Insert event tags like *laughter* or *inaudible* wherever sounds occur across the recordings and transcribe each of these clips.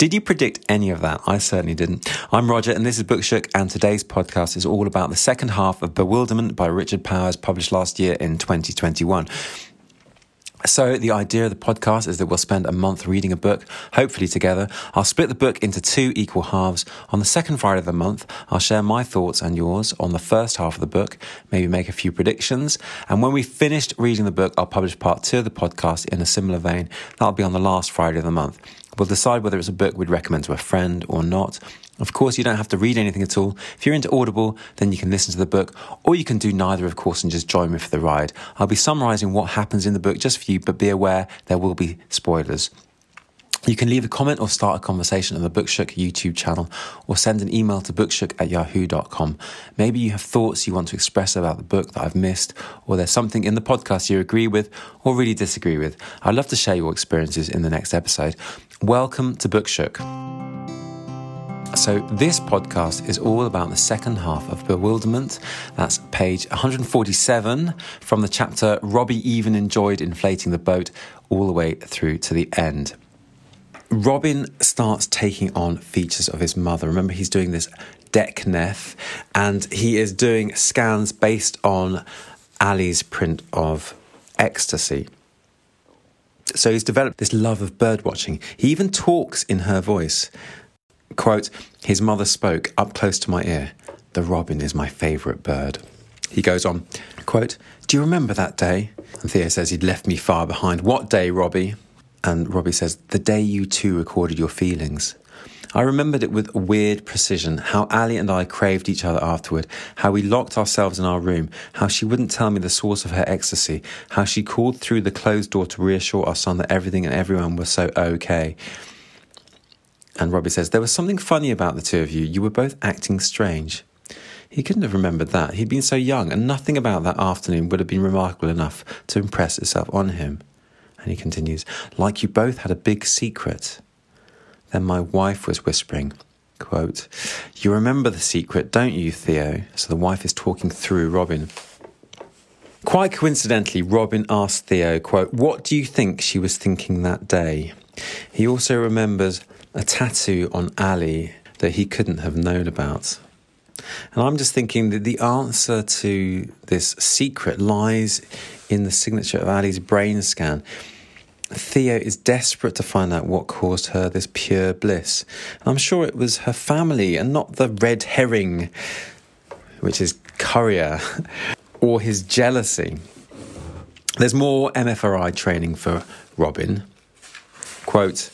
Did you predict any of that? I certainly didn't. I'm Roger, and this is Bookshook, and today's podcast is all about the second half of Bewilderment by Richard Powers, published last year in 2021. So, the idea of the podcast is that we'll spend a month reading a book, hopefully together. I'll split the book into two equal halves. On the second Friday of the month, I'll share my thoughts and yours on the first half of the book, maybe make a few predictions. And when we've finished reading the book, I'll publish part two of the podcast in a similar vein. That'll be on the last Friday of the month. We'll decide whether it's a book we'd recommend to a friend or not. Of course, you don't have to read anything at all. If you're into Audible, then you can listen to the book, or you can do neither, of course, and just join me for the ride. I'll be summarising what happens in the book just for you, but be aware there will be spoilers. You can leave a comment or start a conversation on the Bookshook YouTube channel or send an email to bookshook at yahoo.com. Maybe you have thoughts you want to express about the book that I've missed, or there's something in the podcast you agree with or really disagree with. I'd love to share your experiences in the next episode. Welcome to Bookshook. So, this podcast is all about the second half of Bewilderment. That's page 147 from the chapter Robbie even enjoyed inflating the boat, all the way through to the end. Robin starts taking on features of his mother. Remember, he's doing this DECNEF and he is doing scans based on Ali's print of ecstasy. So he's developed this love of bird watching. He even talks in her voice. Quote, his mother spoke up close to my ear. The robin is my favourite bird. He goes on, quote, Do you remember that day? And Theo says he'd left me far behind. What day, Robbie? And Robbie says, The day you two recorded your feelings. I remembered it with weird precision how Ali and I craved each other afterward, how we locked ourselves in our room, how she wouldn't tell me the source of her ecstasy, how she called through the closed door to reassure our son that everything and everyone was so okay. And Robbie says, There was something funny about the two of you. You were both acting strange. He couldn't have remembered that. He'd been so young, and nothing about that afternoon would have been remarkable enough to impress itself on him. And he continues, Like you both had a big secret. Then my wife was whispering, quote, You remember the secret, don't you, Theo? So the wife is talking through Robin. Quite coincidentally, Robin asked Theo, quote, What do you think she was thinking that day? He also remembers a tattoo on Ali that he couldn't have known about. And I'm just thinking that the answer to this secret lies in the signature of Ali's brain scan. Theo is desperate to find out what caused her this pure bliss. I'm sure it was her family and not the red herring, which is Currier, *laughs* or his jealousy. There's more MFRI training for Robin. Quote,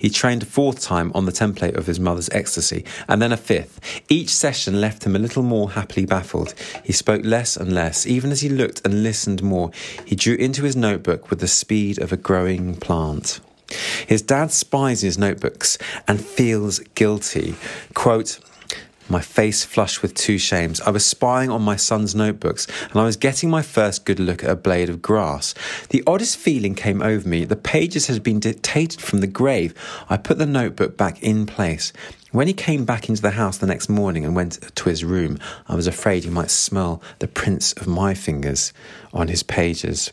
he trained a fourth time on the template of his mother's ecstasy, and then a fifth. Each session left him a little more happily baffled. He spoke less and less. Even as he looked and listened more, he drew into his notebook with the speed of a growing plant. His dad spies his notebooks and feels guilty. Quote, my face flushed with two shames. I was spying on my son's notebooks, and I was getting my first good look at a blade of grass. The oddest feeling came over me. The pages had been dictated from the grave. I put the notebook back in place. When he came back into the house the next morning and went to his room, I was afraid he might smell the prints of my fingers on his pages.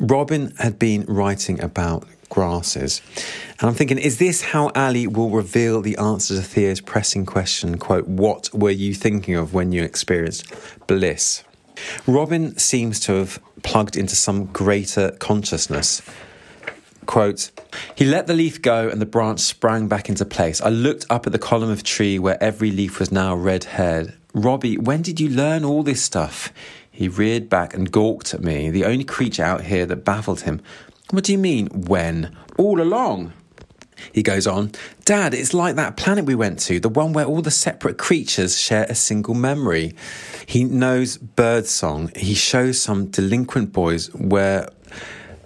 Robin had been writing about grasses. And I'm thinking, is this how Ali will reveal the answer to Theo's pressing question, quote, what were you thinking of when you experienced bliss? Robin seems to have plugged into some greater consciousness. Quote, he let the leaf go and the branch sprang back into place. I looked up at the column of tree where every leaf was now red haired. Robbie, when did you learn all this stuff? He reared back and gawked at me, the only creature out here that baffled him. What do you mean, when? All along. He goes on, Dad, it's like that planet we went to, the one where all the separate creatures share a single memory. He knows birdsong. He shows some delinquent boys where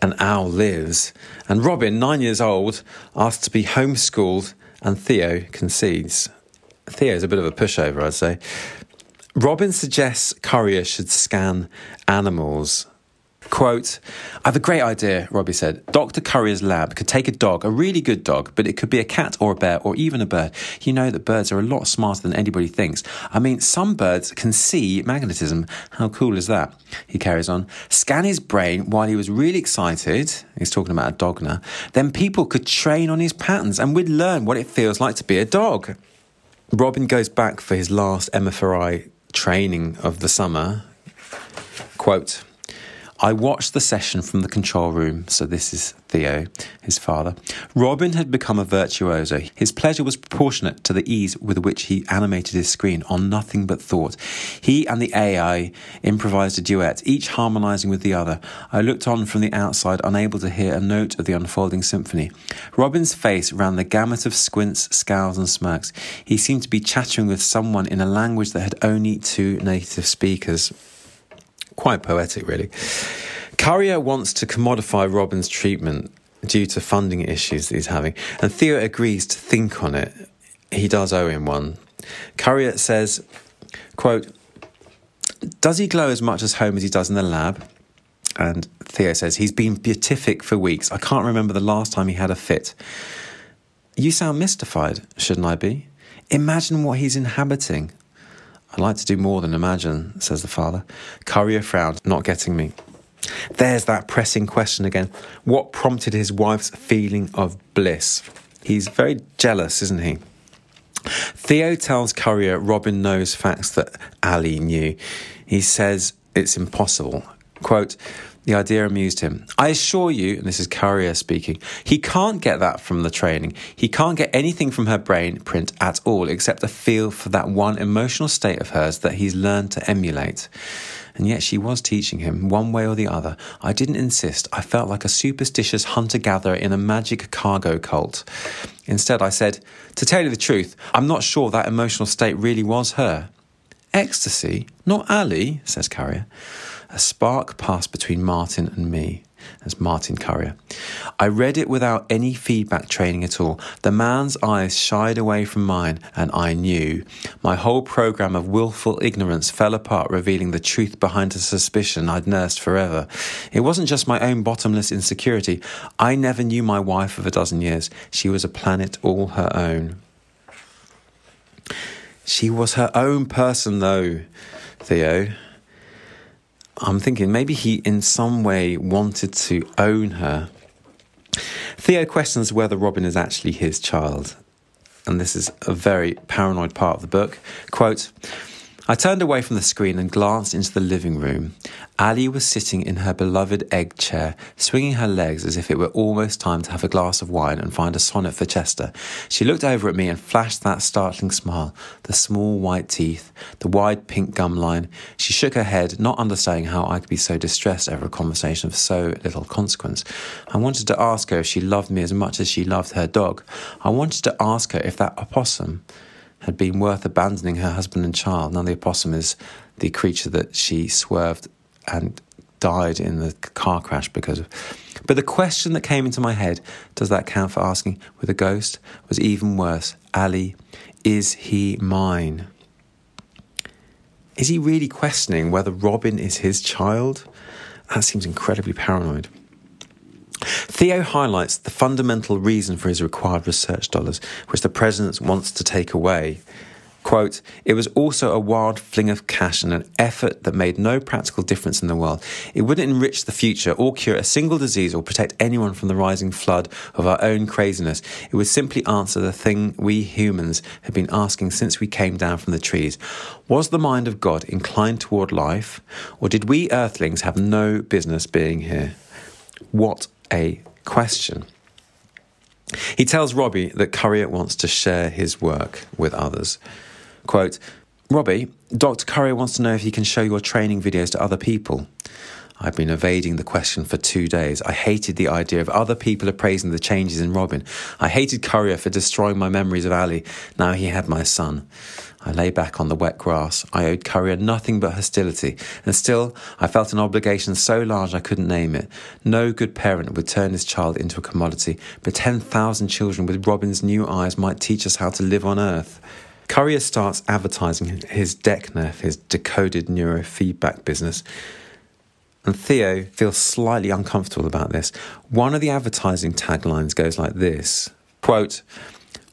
an owl lives. And Robin, nine years old, asks to be homeschooled, and Theo concedes. Theo's a bit of a pushover, I'd say. Robin suggests Currier should scan animals Quote, I have a great idea, Robbie said. Dr. Currier's lab could take a dog, a really good dog, but it could be a cat or a bear or even a bird. You know that birds are a lot smarter than anybody thinks. I mean, some birds can see magnetism. How cool is that? He carries on. Scan his brain while he was really excited. He's talking about a dog now. Then people could train on his patterns and we'd learn what it feels like to be a dog. Robin goes back for his last MFRI training of the summer. Quote, I watched the session from the control room, so this is Theo, his father. Robin had become a virtuoso. His pleasure was proportionate to the ease with which he animated his screen on nothing but thought. He and the AI improvised a duet, each harmonizing with the other. I looked on from the outside, unable to hear a note of the unfolding symphony. Robin's face ran the gamut of squints, scowls, and smirks. He seemed to be chattering with someone in a language that had only two native speakers. Quite poetic, really. Currier wants to commodify Robin's treatment due to funding issues that he's having, and Theo agrees to think on it. He does owe him one. Currier says, quote, does he glow as much as home as he does in the lab? And Theo says, he's been beatific for weeks. I can't remember the last time he had a fit. You sound mystified, shouldn't I be? Imagine what he's inhabiting. I'd like to do more than imagine, says the father. Currier frowned, not getting me. There's that pressing question again. What prompted his wife's feeling of bliss? He's very jealous, isn't he? Theo tells Currier Robin knows facts that Ali knew. He says it's impossible. Quote, the idea amused him. I assure you, and this is Currier speaking, he can't get that from the training. He can't get anything from her brain print at all except a feel for that one emotional state of hers that he's learned to emulate. And yet she was teaching him, one way or the other. I didn't insist. I felt like a superstitious hunter gatherer in a magic cargo cult. Instead, I said, To tell you the truth, I'm not sure that emotional state really was her. Ecstasy? Not Ali, says Currier. A spark passed between Martin and me. As Martin Currier. I read it without any feedback training at all. The man's eyes shied away from mine, and I knew. My whole program of willful ignorance fell apart, revealing the truth behind a suspicion I'd nursed forever. It wasn't just my own bottomless insecurity. I never knew my wife of a dozen years. She was a planet all her own. She was her own person, though, Theo. I'm thinking maybe he in some way wanted to own her. Theo questions whether Robin is actually his child. And this is a very paranoid part of the book. Quote, I turned away from the screen and glanced into the living room. Ali was sitting in her beloved egg chair, swinging her legs as if it were almost time to have a glass of wine and find a sonnet for Chester. She looked over at me and flashed that startling smile, the small white teeth, the wide pink gum line. She shook her head, not understanding how I could be so distressed over a conversation of so little consequence. I wanted to ask her if she loved me as much as she loved her dog. I wanted to ask her if that opossum had been worth abandoning her husband and child. Now, the opossum is the creature that she swerved and died in the car crash because of. But the question that came into my head, does that count for asking with a ghost, was even worse. Ali, is he mine? Is he really questioning whether Robin is his child? That seems incredibly paranoid. Theo highlights the fundamental reason for his required research dollars, which the president wants to take away. Quote, it was also a wild fling of cash and an effort that made no practical difference in the world. It wouldn't enrich the future or cure a single disease or protect anyone from the rising flood of our own craziness. It would simply answer the thing we humans have been asking since we came down from the trees. Was the mind of God inclined toward life, or did we earthlings have no business being here? What a question. He tells Robbie that Currier wants to share his work with others. Quote, Robbie, Dr. Currier wants to know if he can show your training videos to other people. I've been evading the question for two days. I hated the idea of other people appraising the changes in Robin. I hated Currier for destroying my memories of Ali. Now he had my son. I lay back on the wet grass. I owed Currier nothing but hostility, and still I felt an obligation so large I couldn't name it. No good parent would turn his child into a commodity, but 10,000 children with Robin's new eyes might teach us how to live on Earth. Currier starts advertising his DECNEF, his decoded neurofeedback business. And Theo feels slightly uncomfortable about this. One of the advertising taglines goes like this quote,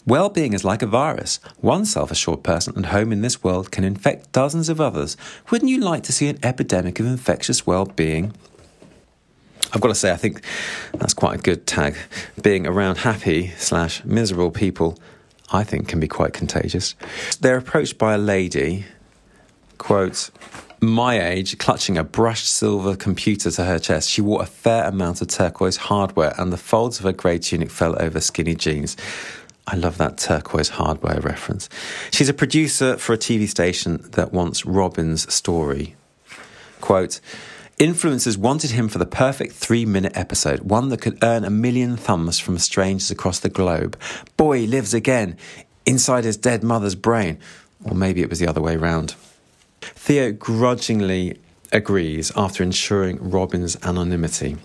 Well being is like a virus. One self assured person at home in this world can infect dozens of others. Wouldn't you like to see an epidemic of infectious well being? I've got to say, I think that's quite a good tag. Being around happy slash miserable people, I think, can be quite contagious. They're approached by a lady, quote, my age, clutching a brushed silver computer to her chest, she wore a fair amount of turquoise hardware, and the folds of her grey tunic fell over skinny jeans. I love that turquoise hardware reference. She's a producer for a TV station that wants Robin's story. Quote, Influencers wanted him for the perfect three minute episode, one that could earn a million thumbs from strangers across the globe. Boy lives again inside his dead mother's brain. Or maybe it was the other way round. Theo grudgingly agrees after ensuring Robin's anonymity.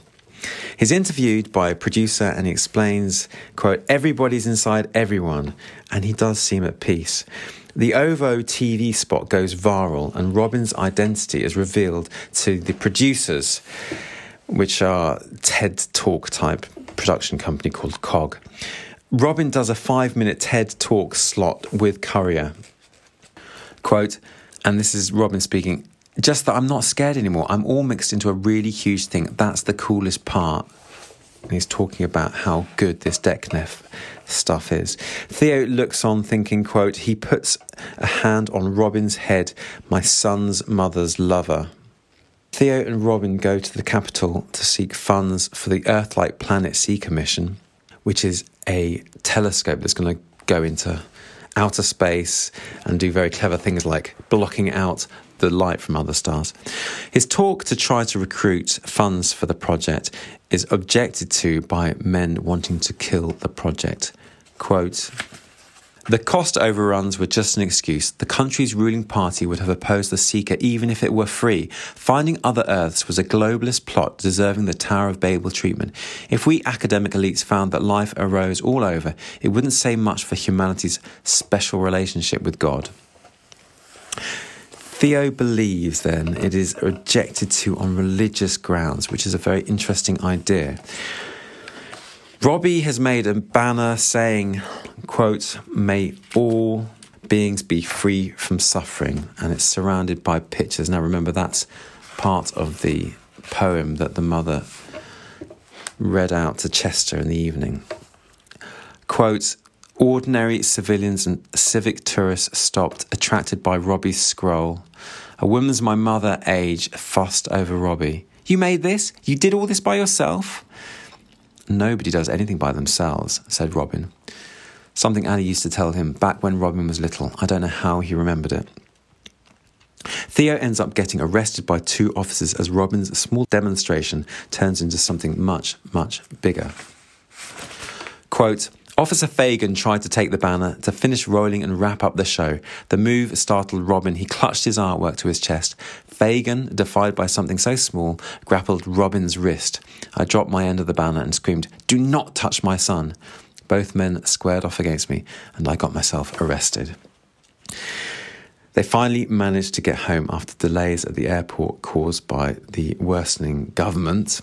He's interviewed by a producer and he explains, quote, everybody's inside everyone, and he does seem at peace. The OVO TV spot goes viral and Robin's identity is revealed to the producers, which are TED Talk type production company called COG. Robin does a five minute TED Talk slot with Currier. Quote, and this is Robin speaking, just that I'm not scared anymore. I'm all mixed into a really huge thing. That's the coolest part. And he's talking about how good this DECNEF stuff is. Theo looks on thinking, quote, he puts a hand on Robin's head, my son's mother's lover. Theo and Robin go to the capital to seek funds for the Earth-like Planet Seeker Commission, which is a telescope that's going to go into outer space and do very clever things like blocking out the light from other stars. His talk to try to recruit funds for the project is objected to by men wanting to kill the project. Quote, the cost overruns were just an excuse. The country's ruling party would have opposed the Seeker even if it were free. Finding other Earths was a globalist plot deserving the Tower of Babel treatment. If we academic elites found that life arose all over, it wouldn't say much for humanity's special relationship with God. Theo believes then it is rejected to on religious grounds, which is a very interesting idea. Robbie has made a banner saying, quote, may all beings be free from suffering, and it's surrounded by pictures. Now remember that's part of the poem that the mother read out to Chester in the evening. Quote, ordinary civilians and civic tourists stopped, attracted by Robbie's scroll. A woman's my mother age fussed over Robbie. You made this? You did all this by yourself? Nobody does anything by themselves, said Robin. Something Annie used to tell him back when Robin was little. I don't know how he remembered it. Theo ends up getting arrested by two officers as Robin's small demonstration turns into something much, much bigger. Quote, Officer Fagan tried to take the banner to finish rolling and wrap up the show. The move startled Robin. He clutched his artwork to his chest. Fagan, defied by something so small, grappled Robin's wrist. I dropped my end of the banner and screamed, Do not touch my son. Both men squared off against me, and I got myself arrested. They finally managed to get home after delays at the airport caused by the worsening government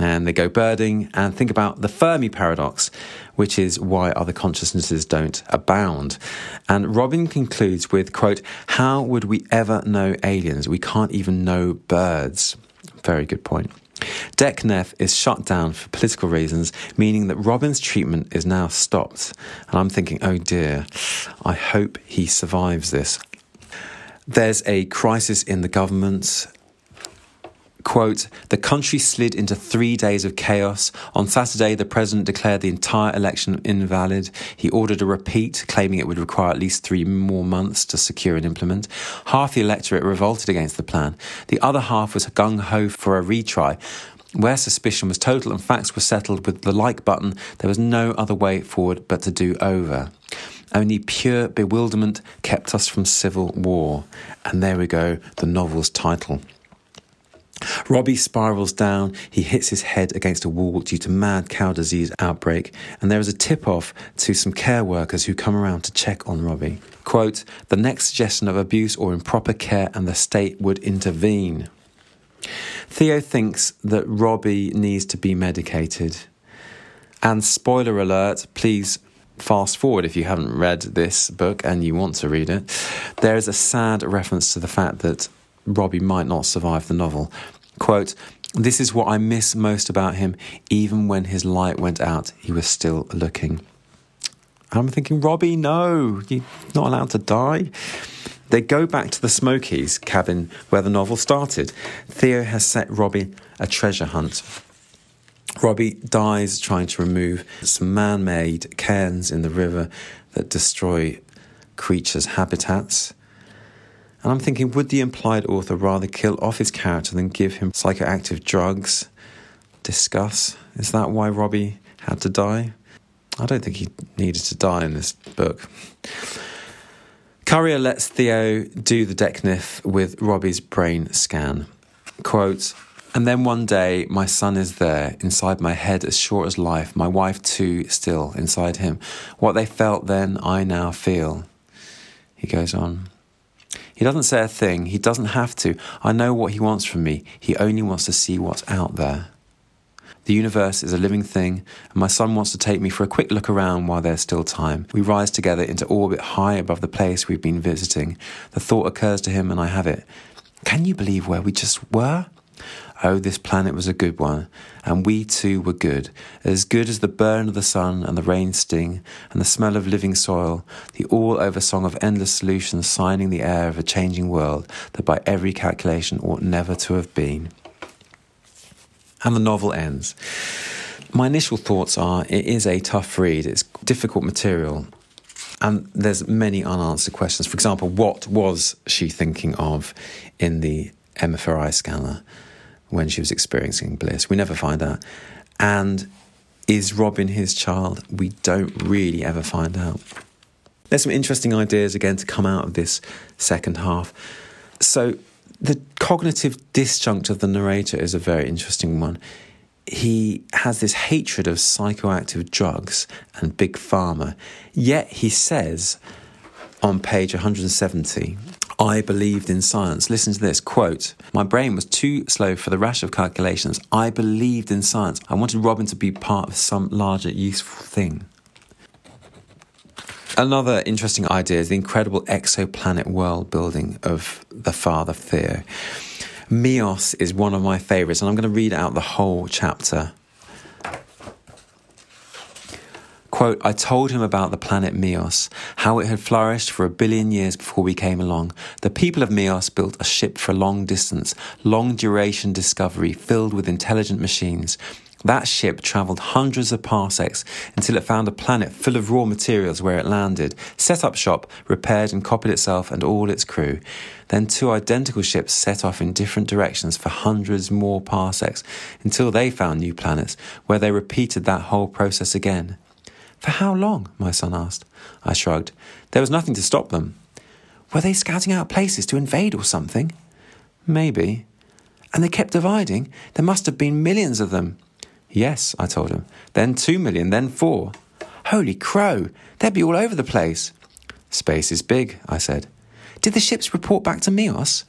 and they go birding and think about the Fermi paradox, which is why other consciousnesses don't abound. And Robin concludes with, quote, how would we ever know aliens? We can't even know birds. Very good point. DECNEF is shut down for political reasons, meaning that Robin's treatment is now stopped. And I'm thinking, oh dear, I hope he survives this. There's a crisis in the government. Quote, the country slid into three days of chaos. On Saturday, the president declared the entire election invalid. He ordered a repeat, claiming it would require at least three more months to secure and implement. Half the electorate revolted against the plan. The other half was gung ho for a retry. Where suspicion was total and facts were settled with the like button, there was no other way forward but to do over. Only pure bewilderment kept us from civil war. And there we go, the novel's title. Robbie spirals down. He hits his head against a wall due to mad cow disease outbreak, and there is a tip off to some care workers who come around to check on Robbie. Quote, the next suggestion of abuse or improper care, and the state would intervene. Theo thinks that Robbie needs to be medicated. And spoiler alert, please fast forward if you haven't read this book and you want to read it. There is a sad reference to the fact that Robbie might not survive the novel. Quote, this is what I miss most about him. Even when his light went out, he was still looking. I'm thinking, Robbie, no, you're not allowed to die. They go back to the Smokies cabin where the novel started. Theo has set Robbie a treasure hunt. Robbie dies trying to remove some man made cairns in the river that destroy creatures' habitats. And I'm thinking, would the implied author rather kill off his character than give him psychoactive drugs? Discuss. Is that why Robbie had to die? I don't think he needed to die in this book. Currier lets Theo do the DECNEF with Robbie's brain scan. Quote, and then one day, my son is there, inside my head as short as life, my wife too, still inside him. What they felt then, I now feel. He goes on. He doesn't say a thing. He doesn't have to. I know what he wants from me. He only wants to see what's out there. The universe is a living thing, and my son wants to take me for a quick look around while there's still time. We rise together into orbit high above the place we've been visiting. The thought occurs to him, and I have it. Can you believe where we just were? Oh, this planet was a good one, and we too were good, as good as the burn of the sun and the rain sting and the smell of living soil, the all over song of endless solutions signing the air of a changing world that by every calculation ought never to have been. And the novel ends. My initial thoughts are it is a tough read, it's difficult material, and there's many unanswered questions. For example, what was she thinking of in the MFRI scanner? When she was experiencing bliss. We never find out. And is Robin his child? We don't really ever find out. There's some interesting ideas again to come out of this second half. So, the cognitive disjunct of the narrator is a very interesting one. He has this hatred of psychoactive drugs and big pharma, yet he says on page 170 I believed in science. Listen to this quote My brain was too slow for the rash of calculations. I believed in science. I wanted Robin to be part of some larger useful thing. Another interesting idea is the incredible exoplanet world building of the father Theo. Mios is one of my favourites, and I'm going to read out the whole chapter Quote, I told him about the planet Mios, how it had flourished for a billion years before we came along. The people of Mios built a ship for long distance, long duration discovery filled with intelligent machines. That ship travelled hundreds of parsecs until it found a planet full of raw materials where it landed, set up shop, repaired and copied itself and all its crew. Then two identical ships set off in different directions for hundreds more parsecs until they found new planets, where they repeated that whole process again. For how long? my son asked. I shrugged. There was nothing to stop them. Were they scouting out places to invade or something? Maybe. And they kept dividing? There must have been millions of them. Yes, I told him. Then two million, then four. Holy crow! They'd be all over the place. Space is big, I said. Did the ships report back to Mios?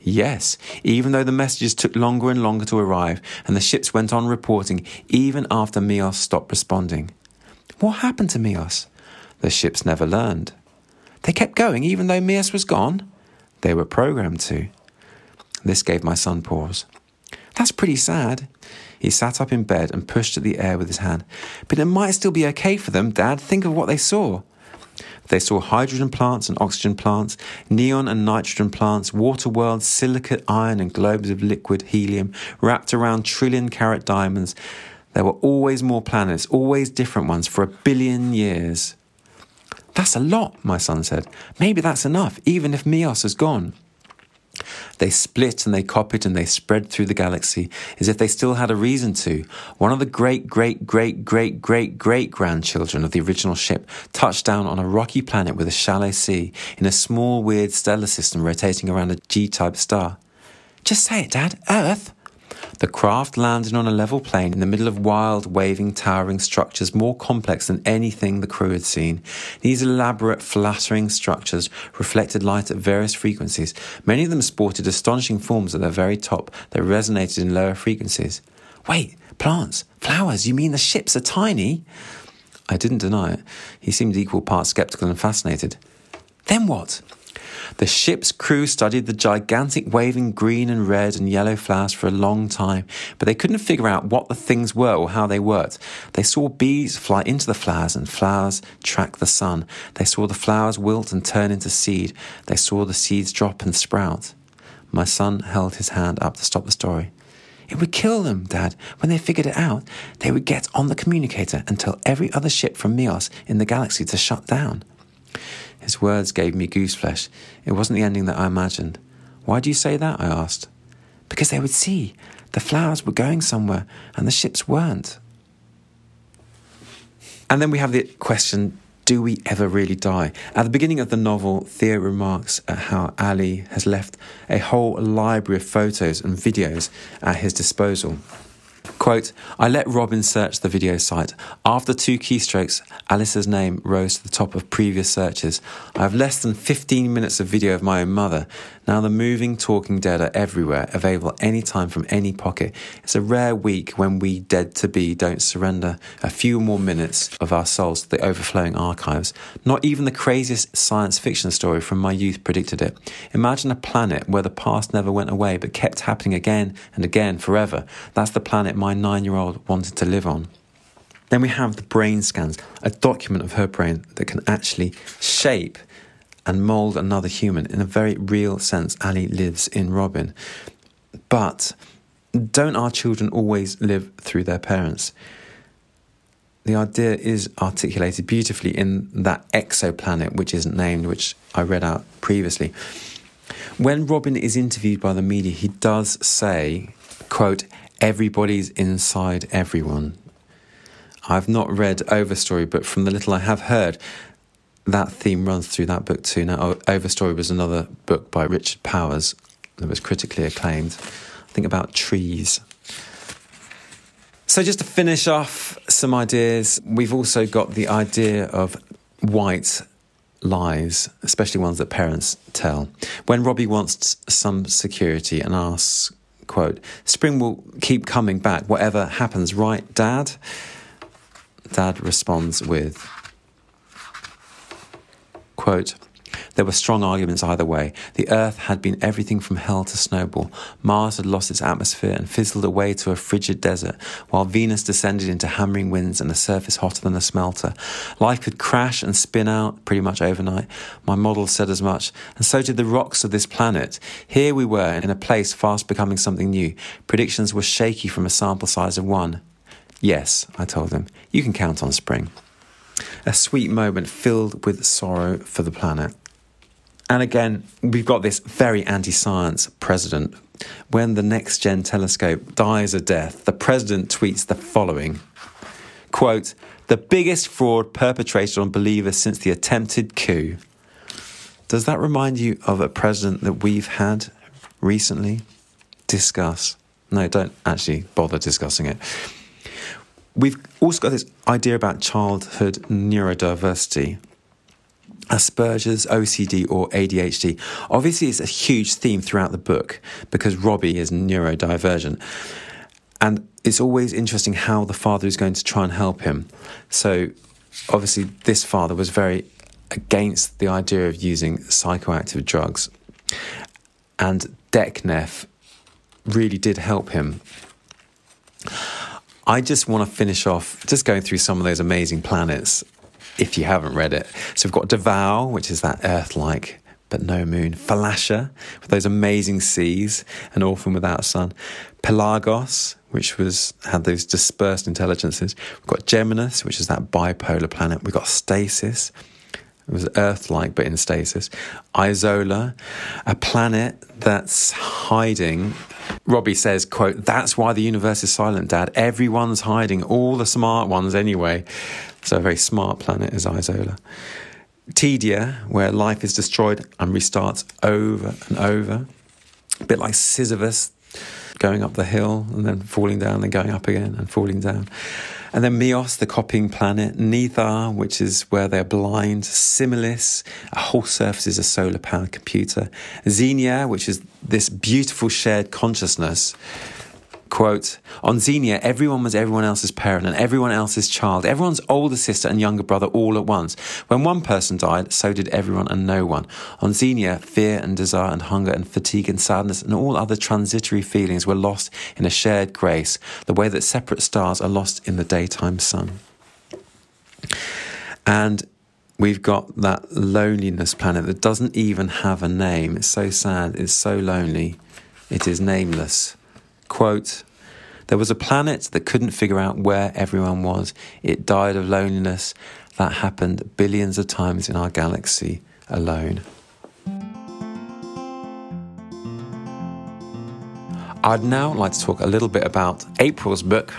Yes, even though the messages took longer and longer to arrive, and the ships went on reporting even after Mios stopped responding. What happened to Mios? The ships never learned. They kept going even though Mios was gone? They were programmed to. This gave my son pause. That's pretty sad. He sat up in bed and pushed at the air with his hand. But it might still be okay for them, Dad. Think of what they saw. They saw hydrogen plants and oxygen plants, neon and nitrogen plants, water worlds, silicate iron and globes of liquid helium wrapped around trillion carat diamonds, there were always more planets, always different ones for a billion years. That's a lot, my son said. Maybe that's enough, even if Mios has gone. They split and they copied and they spread through the galaxy as if they still had a reason to. One of the great, great, great, great, great, great grandchildren of the original ship touched down on a rocky planet with a shallow sea in a small, weird stellar system rotating around a G type star. Just say it, Dad. Earth? The craft landed on a level plain in the middle of wild, waving, towering structures more complex than anything the crew had seen. These elaborate, flattering structures reflected light at various frequencies. Many of them sported astonishing forms at their very top that resonated in lower frequencies. Wait, plants, flowers, you mean the ships are tiny? I didn't deny it. He seemed equal parts skeptical and fascinated. Then what? The ship's crew studied the gigantic waving green and red and yellow flowers for a long time, but they couldn't figure out what the things were or how they worked. They saw bees fly into the flowers and flowers track the sun. They saw the flowers wilt and turn into seed. They saw the seeds drop and sprout. My son held his hand up to stop the story. It would kill them, Dad. When they figured it out, they would get on the communicator and tell every other ship from Mios in the galaxy to shut down. His words gave me gooseflesh. It wasn't the ending that I imagined. Why do you say that? I asked. Because they would see. The flowers were going somewhere and the ships weren't. And then we have the question do we ever really die? At the beginning of the novel, Theo remarks at how Ali has left a whole library of photos and videos at his disposal. Quote, I let Robin search the video site. After two keystrokes, Alice's name rose to the top of previous searches. I have less than 15 minutes of video of my own mother. Now the moving, talking dead are everywhere, available anytime from any pocket. It's a rare week when we dead to be don't surrender a few more minutes of our souls to the overflowing archives. Not even the craziest science fiction story from my youth predicted it. Imagine a planet where the past never went away but kept happening again and again forever. That's the planet my nine year old wanted to live on. Then we have the brain scans, a document of her brain that can actually shape and mold another human in a very real sense. Ali lives in Robin. But don't our children always live through their parents? The idea is articulated beautifully in that exoplanet, which isn't named, which I read out previously. When Robin is interviewed by the media, he does say, quote, everybody's inside everyone. I've not read Overstory, but from the little I have heard, that theme runs through that book too. Now, Overstory was another book by Richard Powers that was critically acclaimed. I think about trees. So, just to finish off some ideas, we've also got the idea of white lies, especially ones that parents tell. When Robbie wants some security and asks, quote, Spring will keep coming back, whatever happens, right, Dad? Dad responds with, quote, there were strong arguments either way. The Earth had been everything from hell to snowball. Mars had lost its atmosphere and fizzled away to a frigid desert, while Venus descended into hammering winds and a surface hotter than a smelter. Life could crash and spin out pretty much overnight. My model said as much, and so did the rocks of this planet. Here we were in a place fast becoming something new. Predictions were shaky from a sample size of one. Yes, I told him, you can count on spring. A sweet moment filled with sorrow for the planet. And again, we've got this very anti science president. When the next gen telescope dies a death, the president tweets the following quote, the biggest fraud perpetrated on believers since the attempted coup. Does that remind you of a president that we've had recently? Discuss. No, don't actually bother discussing it. We've also got this idea about childhood neurodiversity. Asperger's, OCD, or ADHD. Obviously, it's a huge theme throughout the book because Robbie is neurodivergent. And it's always interesting how the father is going to try and help him. So, obviously, this father was very against the idea of using psychoactive drugs. And DECNEF really did help him. I just want to finish off just going through some of those amazing planets if you haven't read it. So we've got Davao, which is that Earth like but no moon. Falasha, with those amazing seas, an orphan without a sun. Pelagos, which was had those dispersed intelligences. We've got Geminus, which is that bipolar planet. We've got Stasis. It was Earth-like, but in stasis. Isola, a planet that's hiding. Robbie says, "quote That's why the universe is silent, Dad. Everyone's hiding. All the smart ones, anyway." So a very smart planet is Isola. Tedia, where life is destroyed and restarts over and over. A bit like Sisyphus, going up the hill and then falling down and going up again and falling down. And then Mios, the copying planet, Nethar, which is where they're blind, Similis, a whole surface is a solar powered computer, Xenia, which is this beautiful shared consciousness Quote, on Xenia, everyone was everyone else's parent and everyone else's child, everyone's older sister and younger brother all at once. When one person died, so did everyone and no one. On Xenia, fear and desire and hunger and fatigue and sadness and all other transitory feelings were lost in a shared grace, the way that separate stars are lost in the daytime sun. And we've got that loneliness planet that doesn't even have a name. It's so sad, it's so lonely, it is nameless. Quote, there was a planet that couldn't figure out where everyone was. It died of loneliness. That happened billions of times in our galaxy alone. I'd now like to talk a little bit about April's book,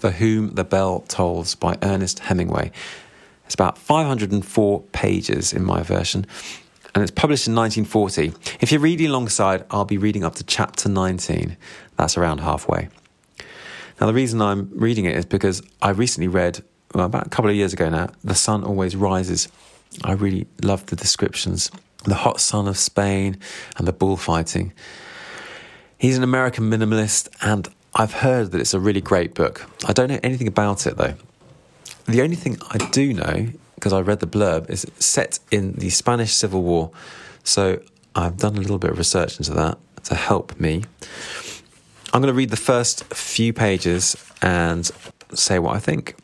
For Whom the Bell Tolls by Ernest Hemingway. It's about 504 pages in my version, and it's published in 1940. If you're reading alongside, I'll be reading up to chapter 19. That's around halfway. Now, the reason I'm reading it is because I recently read, well, about a couple of years ago now, The Sun Always Rises. I really loved the descriptions. The hot sun of Spain and the bullfighting. He's an American minimalist, and I've heard that it's a really great book. I don't know anything about it though. The only thing I do know, because I read the blurb, is set in the Spanish Civil War. So I've done a little bit of research into that to help me. I'm going to read the first few pages and say what I think.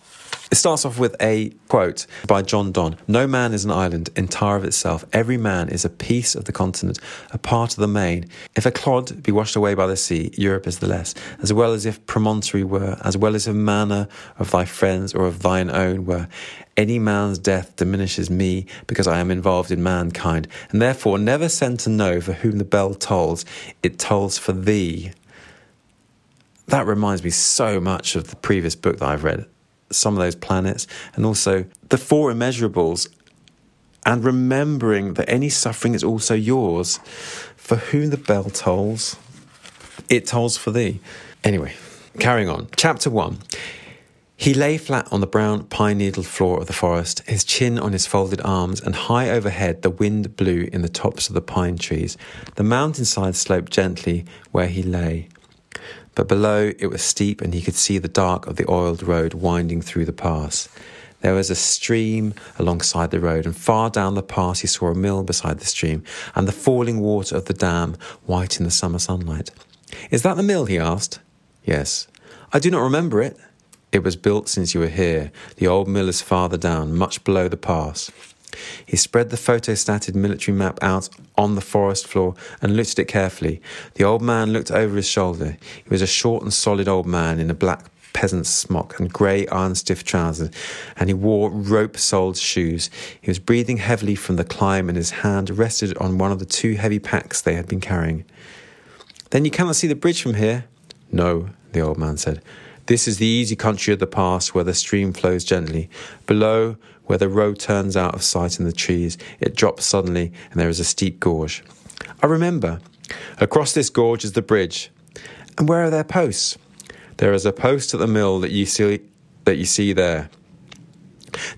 It starts off with a quote by John Donne No man is an island, entire of itself. Every man is a piece of the continent, a part of the main. If a clod be washed away by the sea, Europe is the less, as well as if promontory were, as well as if manor of thy friends or of thine own were. Any man's death diminishes me because I am involved in mankind, and therefore never send to know for whom the bell tolls, it tolls for thee that reminds me so much of the previous book that I've read, some of those planets, and also the four immeasurables, and remembering that any suffering is also yours. For whom the bell tolls, it tolls for thee. Anyway, carrying on. Chapter one. He lay flat on the brown pine needled floor of the forest, his chin on his folded arms, and high overhead the wind blew in the tops of the pine trees. The mountainside sloped gently where he lay but below it was steep and he could see the dark of the oiled road winding through the pass. There was a stream alongside the road, and far down the pass he saw a mill beside the stream, and the falling water of the dam white in the summer sunlight. Is that the mill? he asked. Yes. I do not remember it. It was built since you were here. The old mill is farther down, much below the pass. He spread the photostated military map out on the forest floor and looked at it carefully. The old man looked over his shoulder. He was a short and solid old man in a black peasant's smock and grey iron stiff trousers, and he wore rope soled shoes. He was breathing heavily from the climb, and his hand rested on one of the two heavy packs they had been carrying. Then you cannot see the bridge from here? No, the old man said. This is the easy country of the pass where the stream flows gently. Below, where the road turns out of sight in the trees, it drops suddenly and there is a steep gorge. I remember. Across this gorge is the bridge. And where are their posts? There is a post at the mill that you see that you see there.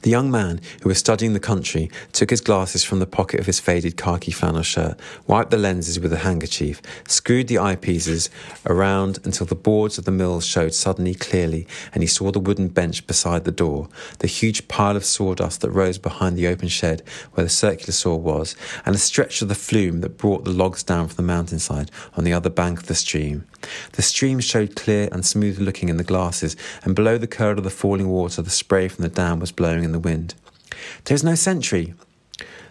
The young man, who was studying the country, took his glasses from the pocket of his faded khaki flannel shirt, wiped the lenses with a handkerchief, screwed the eyepieces around until the boards of the mill showed suddenly clearly, and he saw the wooden bench beside the door, the huge pile of sawdust that rose behind the open shed where the circular saw was, and the stretch of the flume that brought the logs down from the mountainside on the other bank of the stream. The stream showed clear and smooth looking in the glasses, and below the curl of the falling water, the spray from the dam was blowing in the wind. There is no sentry.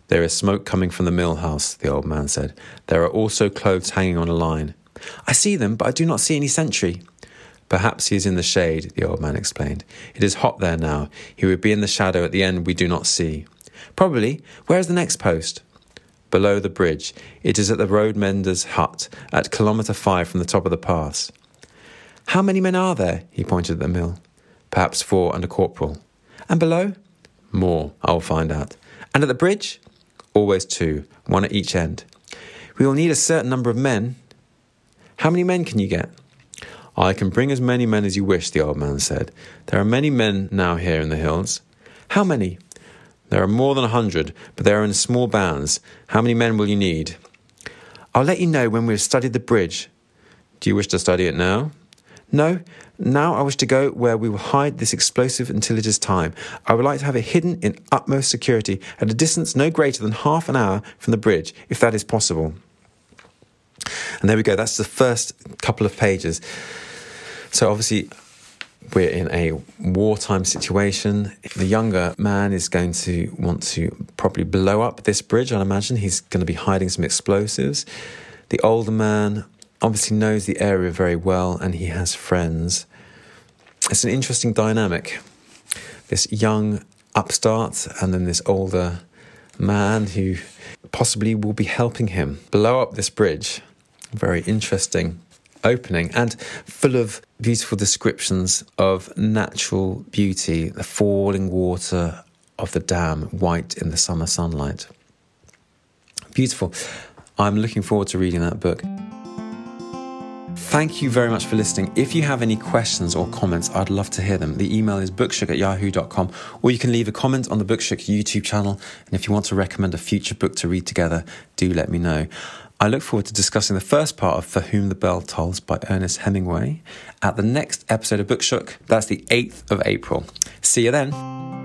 There is smoke coming from the mill house, the old man said. There are also clothes hanging on a line. I see them, but I do not see any sentry. Perhaps he is in the shade, the old man explained. It is hot there now. He would be in the shadow at the end we do not see. Probably. Where is the next post? below the bridge. It is at the road mender's hut at kilometre five from the top of the pass. How many men are there? He pointed at the mill. Perhaps four and a corporal. And below? More, I'll find out. And at the bridge? Always two, one at each end. We will need a certain number of men. How many men can you get? I can bring as many men as you wish, the old man said. There are many men now here in the hills. How many? There are more than a hundred, but they are in small bands. How many men will you need? I'll let you know when we have studied the bridge. Do you wish to study it now? No, now I wish to go where we will hide this explosive until it is time. I would like to have it hidden in utmost security at a distance no greater than half an hour from the bridge, if that is possible. And there we go, that's the first couple of pages. So obviously, we're in a wartime situation. The younger man is going to want to probably blow up this bridge, I'd imagine. He's going to be hiding some explosives. The older man obviously knows the area very well and he has friends. It's an interesting dynamic. This young upstart and then this older man who possibly will be helping him blow up this bridge. Very interesting opening and full of beautiful descriptions of natural beauty, the falling water of the dam, white in the summer sunlight. Beautiful. I'm looking forward to reading that book. Thank you very much for listening. If you have any questions or comments, I'd love to hear them. The email is bookshook at yahoo.com, or you can leave a comment on the Bookshook YouTube channel. And if you want to recommend a future book to read together, do let me know. I look forward to discussing the first part of For Whom the Bell Tolls by Ernest Hemingway at the next episode of Bookshook. That's the 8th of April. See you then.